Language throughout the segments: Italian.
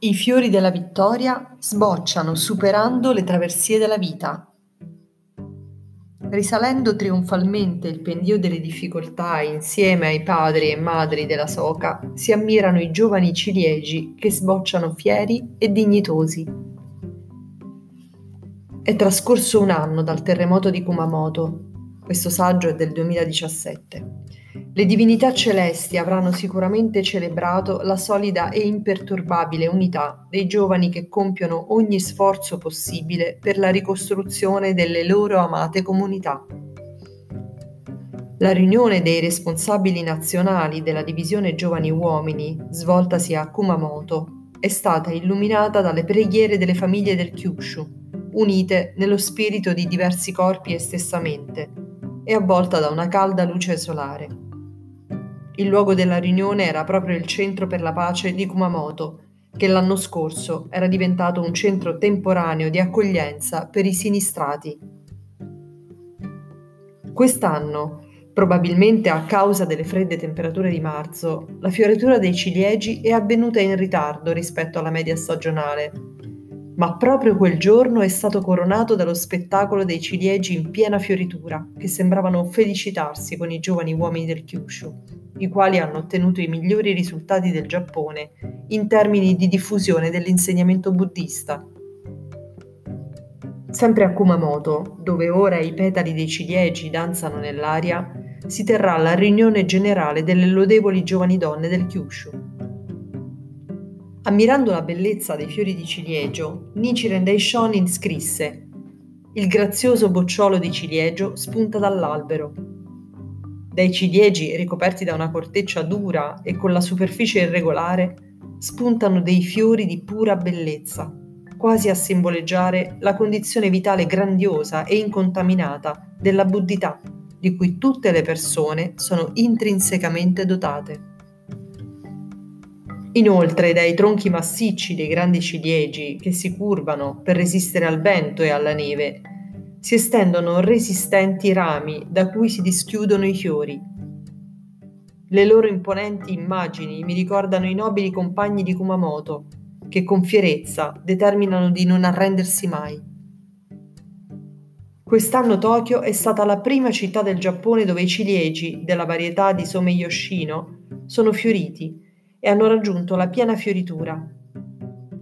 I fiori della vittoria sbocciano superando le traversie della vita. Risalendo trionfalmente il pendio delle difficoltà insieme ai padri e madri della soca, si ammirano i giovani ciliegi che sbocciano fieri e dignitosi. È trascorso un anno dal terremoto di Kumamoto. Questo saggio è del 2017. Le divinità celesti avranno sicuramente celebrato la solida e imperturbabile unità dei giovani che compiono ogni sforzo possibile per la ricostruzione delle loro amate comunità. La riunione dei responsabili nazionali della divisione Giovani Uomini, svoltasi a Kumamoto, è stata illuminata dalle preghiere delle famiglie del Kyushu, unite nello spirito di diversi corpi e stessa mente, e avvolta da una calda luce solare. Il luogo della riunione era proprio il centro per la pace di Kumamoto, che l'anno scorso era diventato un centro temporaneo di accoglienza per i sinistrati. Quest'anno, probabilmente a causa delle fredde temperature di marzo, la fioritura dei ciliegi è avvenuta in ritardo rispetto alla media stagionale, ma proprio quel giorno è stato coronato dallo spettacolo dei ciliegi in piena fioritura, che sembravano felicitarsi con i giovani uomini del Kyushu i quali hanno ottenuto i migliori risultati del Giappone in termini di diffusione dell'insegnamento buddista. Sempre a Kumamoto, dove ora i petali dei ciliegi danzano nell'aria, si terrà la riunione generale delle lodevoli giovani donne del Kyushu. Ammirando la bellezza dei fiori di ciliegio, Nichiren Daishonin scrisse Il grazioso bocciolo di ciliegio spunta dall'albero, dai ciliegi ricoperti da una corteccia dura e con la superficie irregolare, spuntano dei fiori di pura bellezza, quasi a simboleggiare la condizione vitale grandiosa e incontaminata della buddhità, di cui tutte le persone sono intrinsecamente dotate. Inoltre, dai tronchi massicci dei grandi ciliegi che si curvano per resistere al vento e alla neve, si estendono resistenti rami da cui si dischiudono i fiori. Le loro imponenti immagini mi ricordano i nobili compagni di Kumamoto, che con fierezza determinano di non arrendersi mai. Quest'anno Tokyo è stata la prima città del Giappone dove i ciliegi della varietà di Someyoshino sono fioriti e hanno raggiunto la piena fioritura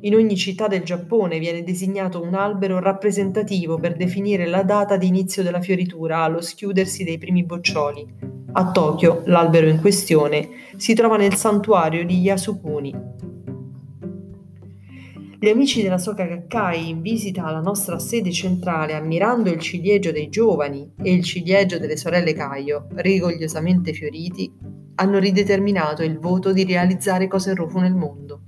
in ogni città del Giappone viene designato un albero rappresentativo per definire la data di inizio della fioritura allo schiudersi dei primi boccioli. A Tokyo, l'albero in questione si trova nel santuario di Yasukuni. Gli amici della Soka Gakkai in visita alla nostra sede centrale ammirando il ciliegio dei giovani e il ciliegio delle sorelle Caio, rigogliosamente fioriti, hanno rideterminato il voto di realizzare cose Rufu nel mondo.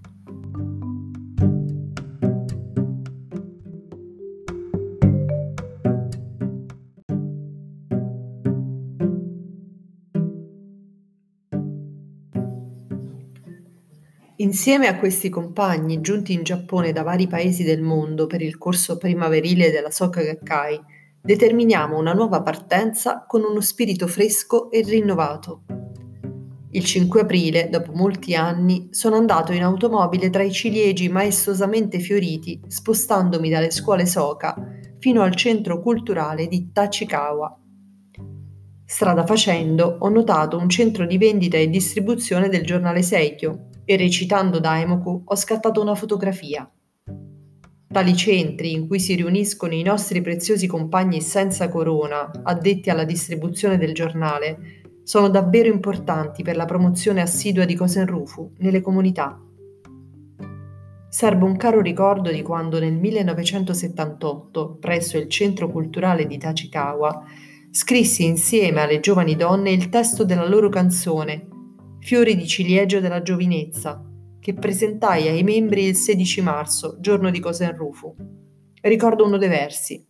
Insieme a questi compagni giunti in Giappone da vari paesi del mondo per il corso primaverile della Soka Gakkai, determiniamo una nuova partenza con uno spirito fresco e rinnovato. Il 5 aprile, dopo molti anni, sono andato in automobile tra i ciliegi maestosamente fioriti, spostandomi dalle scuole Soka fino al centro culturale di Tachikawa. Strada facendo, ho notato un centro di vendita e distribuzione del giornale Seikyo, e recitando Daimoku ho scattato una fotografia. Tali centri in cui si riuniscono i nostri preziosi compagni senza corona, addetti alla distribuzione del giornale, sono davvero importanti per la promozione assidua di Kosenrufu nelle comunità. Serve un caro ricordo di quando nel 1978, presso il Centro Culturale di Tachikawa, scrissi insieme alle giovani donne il testo della loro canzone Fiori di ciliegio della giovinezza, che presentai ai membri il 16 marzo, giorno di Cosenrufu. Ricordo uno dei versi.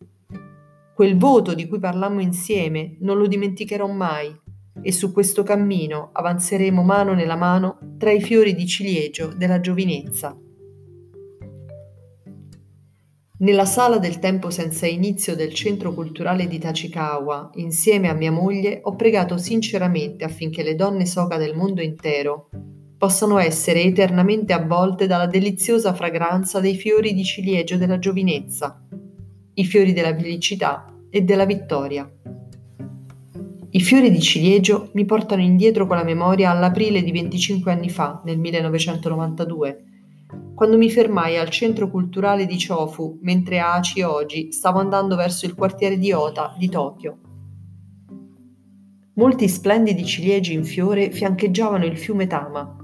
Quel voto di cui parlammo insieme non lo dimenticherò mai e su questo cammino avanzeremo mano nella mano tra i fiori di ciliegio della giovinezza. Nella sala del tempo senza inizio del centro culturale di Tachikawa, insieme a mia moglie, ho pregato sinceramente affinché le donne soca del mondo intero, possano essere eternamente avvolte dalla deliziosa fragranza dei fiori di ciliegio della giovinezza, i fiori della felicità e della vittoria. I fiori di ciliegio mi portano indietro con la memoria all'aprile di 25 anni fa, nel 1992, quando mi fermai al centro culturale di Chofu mentre a Aci Oji stavo andando verso il quartiere di Ota di Tokyo. Molti splendidi ciliegi in fiore fiancheggiavano il fiume Tama,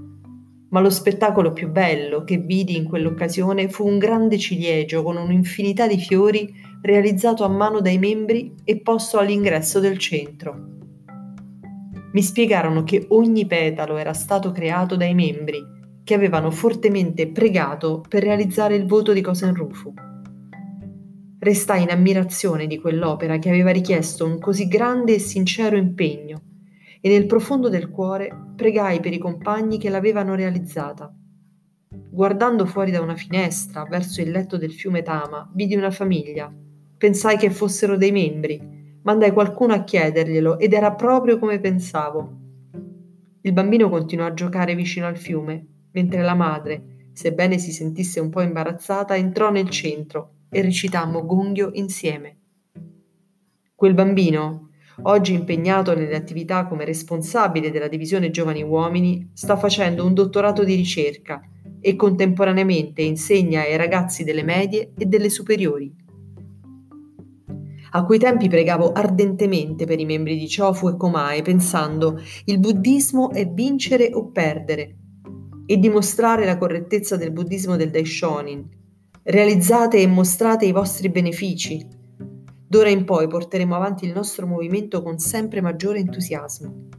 ma lo spettacolo più bello che vidi in quell'occasione fu un grande ciliegio con un'infinità di fiori realizzato a mano dai membri e posto all'ingresso del centro. Mi spiegarono che ogni petalo era stato creato dai membri che avevano fortemente pregato per realizzare il voto di Cosenrufu. Restai in ammirazione di quell'opera che aveva richiesto un così grande e sincero impegno e nel profondo del cuore pregai per i compagni che l'avevano realizzata. Guardando fuori da una finestra verso il letto del fiume Tama, vidi una famiglia. Pensai che fossero dei membri. Mandai qualcuno a chiederglielo ed era proprio come pensavo. Il bambino continuò a giocare vicino al fiume mentre la madre, sebbene si sentisse un po' imbarazzata, entrò nel centro e recitammo Gonghio insieme. Quel bambino, oggi impegnato nelle attività come responsabile della divisione giovani uomini, sta facendo un dottorato di ricerca e contemporaneamente insegna ai ragazzi delle medie e delle superiori. A quei tempi pregavo ardentemente per i membri di Chofu e Komae pensando il buddismo è vincere o perdere e dimostrare la correttezza del buddismo del Daishonin. Realizzate e mostrate i vostri benefici. D'ora in poi porteremo avanti il nostro movimento con sempre maggiore entusiasmo.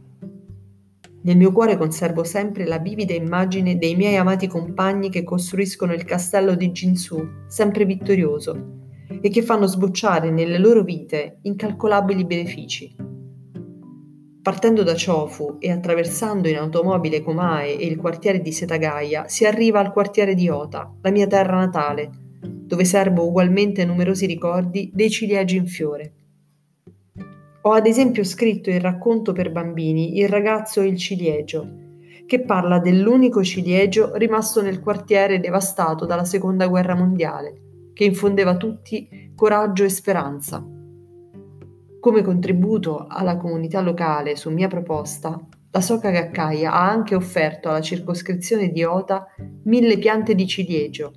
Nel mio cuore conservo sempre la vivida immagine dei miei amati compagni che costruiscono il castello di Jinsu, sempre vittorioso, e che fanno sbocciare nelle loro vite incalcolabili benefici. Partendo da Chofu e attraversando in automobile Komae e il quartiere di Setagaya, si arriva al quartiere di Ota, la mia terra natale, dove serbo ugualmente numerosi ricordi dei ciliegi in fiore. Ho ad esempio scritto il racconto per bambini Il ragazzo e il ciliegio, che parla dell'unico ciliegio rimasto nel quartiere devastato dalla seconda guerra mondiale, che infondeva a tutti coraggio e speranza. Come contributo alla comunità locale su mia proposta, la Soka Gakkai ha anche offerto alla circoscrizione di Ota mille piante di ciliegio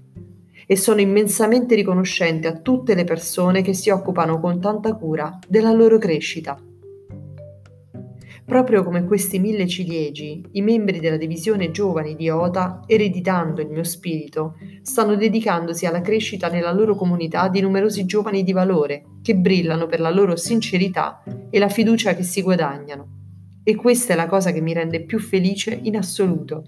e sono immensamente riconoscente a tutte le persone che si occupano con tanta cura della loro crescita. Proprio come questi mille ciliegi, i membri della divisione giovani di Ota, ereditando il mio spirito, stanno dedicandosi alla crescita nella loro comunità di numerosi giovani di valore che brillano per la loro sincerità e la fiducia che si guadagnano. E questa è la cosa che mi rende più felice in assoluto.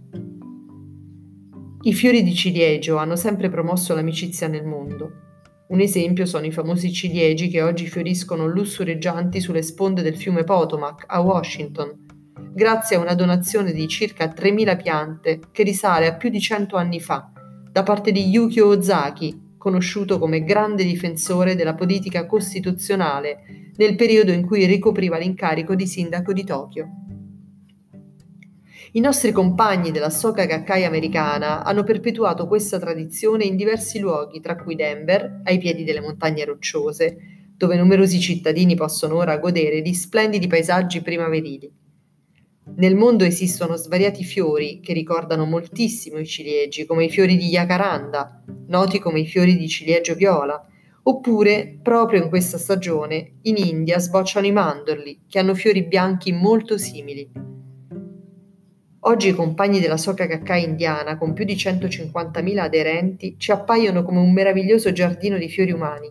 I fiori di ciliegio hanno sempre promosso l'amicizia nel mondo, un esempio sono i famosi ciliegi che oggi fioriscono lussureggianti sulle sponde del fiume Potomac a Washington, grazie a una donazione di circa 3.000 piante che risale a più di 100 anni fa, da parte di Yukio Ozaki, conosciuto come grande difensore della politica costituzionale nel periodo in cui ricopriva l'incarico di sindaco di Tokyo. I nostri compagni della Soka Gakkai americana hanno perpetuato questa tradizione in diversi luoghi, tra cui Denver, ai piedi delle montagne rocciose, dove numerosi cittadini possono ora godere di splendidi paesaggi primaverili. Nel mondo esistono svariati fiori che ricordano moltissimo i ciliegi, come i fiori di Jacaranda, noti come i fiori di ciliegio viola, oppure, proprio in questa stagione, in India sbocciano i mandorli, che hanno fiori bianchi molto simili. Oggi i compagni della Soka Gakkai indiana, con più di 150.000 aderenti, ci appaiono come un meraviglioso giardino di fiori umani.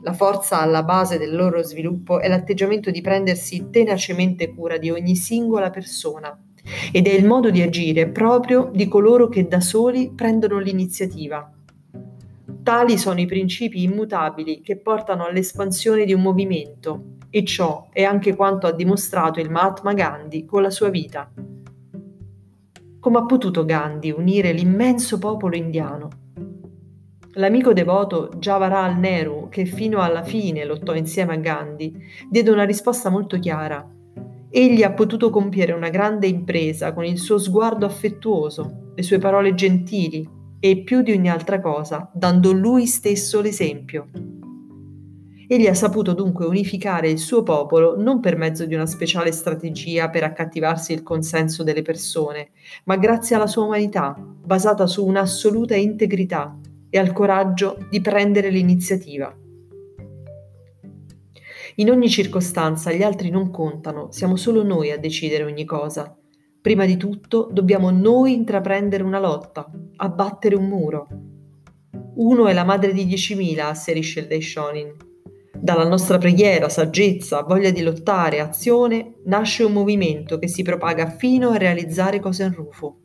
La forza alla base del loro sviluppo è l'atteggiamento di prendersi tenacemente cura di ogni singola persona ed è il modo di agire proprio di coloro che da soli prendono l'iniziativa. Tali sono i principi immutabili che portano all'espansione di un movimento e ciò è anche quanto ha dimostrato il Mahatma Gandhi con la sua vita. Come ha potuto Gandhi unire l'immenso popolo indiano? L'amico devoto Jawaharlal Nehru, che fino alla fine lottò insieme a Gandhi, diede una risposta molto chiara. Egli ha potuto compiere una grande impresa con il suo sguardo affettuoso, le sue parole gentili e più di ogni altra cosa, dando lui stesso l'esempio. Egli ha saputo dunque unificare il suo popolo non per mezzo di una speciale strategia per accattivarsi il consenso delle persone, ma grazie alla sua umanità, basata su un'assoluta integrità e al coraggio di prendere l'iniziativa. In ogni circostanza gli altri non contano, siamo solo noi a decidere ogni cosa. Prima di tutto dobbiamo noi intraprendere una lotta, abbattere un muro. Uno è la madre di diecimila, asserisce il Daishonin. Dalla nostra preghiera, saggezza, voglia di lottare, azione, nasce un movimento che si propaga fino a realizzare Kosenrufu.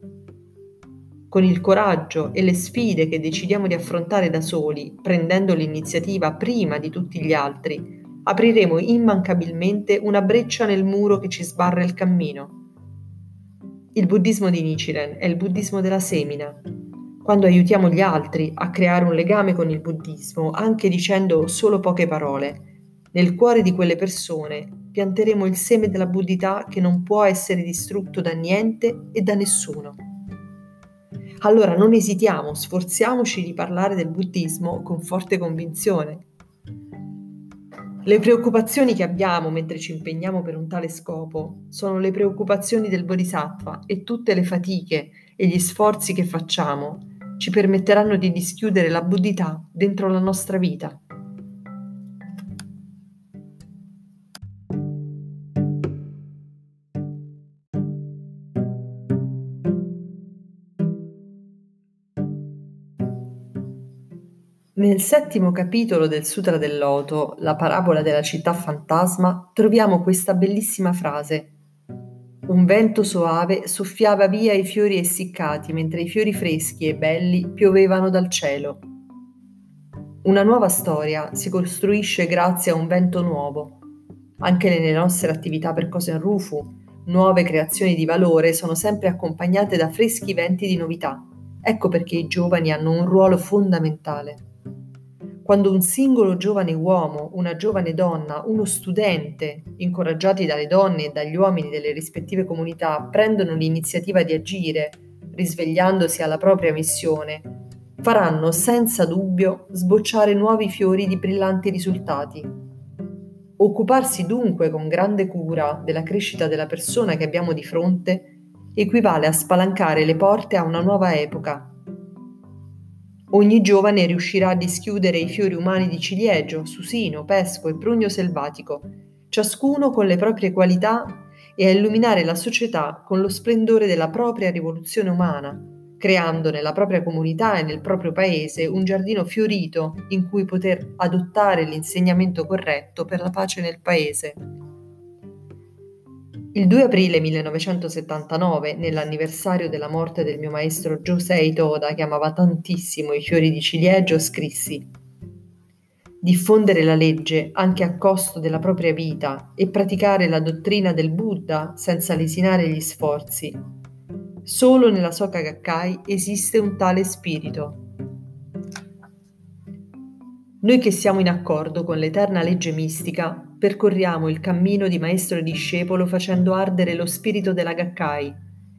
Con il coraggio e le sfide che decidiamo di affrontare da soli, prendendo l'iniziativa prima di tutti gli altri, apriremo immancabilmente una breccia nel muro che ci sbarra il cammino. Il buddismo di Nichiren è il buddismo della semina. Quando aiutiamo gli altri a creare un legame con il buddismo, anche dicendo solo poche parole, nel cuore di quelle persone pianteremo il seme della buddità che non può essere distrutto da niente e da nessuno. Allora non esitiamo, sforziamoci di parlare del buddismo con forte convinzione, le preoccupazioni che abbiamo mentre ci impegniamo per un tale scopo sono le preoccupazioni del Bodhisattva e tutte le fatiche e gli sforzi che facciamo ci permetteranno di dischiudere la buddhità dentro la nostra vita. Nel settimo capitolo del Sutra del Loto, la parabola della città fantasma, troviamo questa bellissima frase. Un vento soave soffiava via i fiori essiccati mentre i fiori freschi e belli piovevano dal cielo. Una nuova storia si costruisce grazie a un vento nuovo. Anche nelle nostre attività per Kosen Rufu, nuove creazioni di valore sono sempre accompagnate da freschi venti di novità. Ecco perché i giovani hanno un ruolo fondamentale. Quando un singolo giovane uomo, una giovane donna, uno studente, incoraggiati dalle donne e dagli uomini delle rispettive comunità, prendono l'iniziativa di agire, risvegliandosi alla propria missione, faranno senza dubbio sbocciare nuovi fiori di brillanti risultati. Occuparsi dunque con grande cura della crescita della persona che abbiamo di fronte equivale a spalancare le porte a una nuova epoca Ogni giovane riuscirà a dischiudere i fiori umani di ciliegio, susino, pesco e prugno selvatico, ciascuno con le proprie qualità e a illuminare la società con lo splendore della propria rivoluzione umana, creando nella propria comunità e nel proprio paese un giardino fiorito in cui poter adottare l'insegnamento corretto per la pace nel paese. Il 2 aprile 1979, nell'anniversario della morte del mio maestro Josei Toda, che amava tantissimo i fiori di ciliegio, scrissi Diffondere la legge anche a costo della propria vita e praticare la dottrina del Buddha senza lesinare gli sforzi. Solo nella Soka Gakkai esiste un tale spirito. Noi che siamo in accordo con l'eterna legge mistica, percorriamo il cammino di maestro e discepolo facendo ardere lo spirito della Gakkai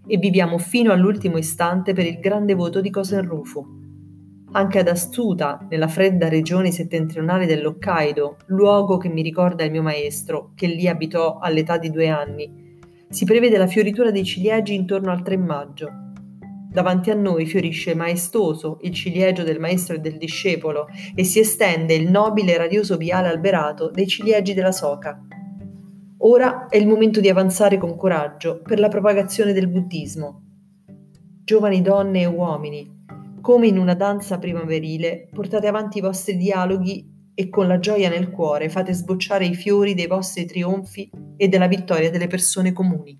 e viviamo fino all'ultimo istante per il grande voto di Kosenrufu. Anche ad Astuta, nella fredda regione settentrionale dell'Hokkaido, luogo che mi ricorda il mio maestro, che lì abitò all'età di due anni, si prevede la fioritura dei ciliegi intorno al 3 maggio, Davanti a noi fiorisce maestoso il ciliegio del maestro e del discepolo e si estende il nobile e radioso viale alberato dei ciliegi della soca. Ora è il momento di avanzare con coraggio per la propagazione del buddismo. Giovani donne e uomini, come in una danza primaverile, portate avanti i vostri dialoghi e con la gioia nel cuore fate sbocciare i fiori dei vostri trionfi e della vittoria delle persone comuni.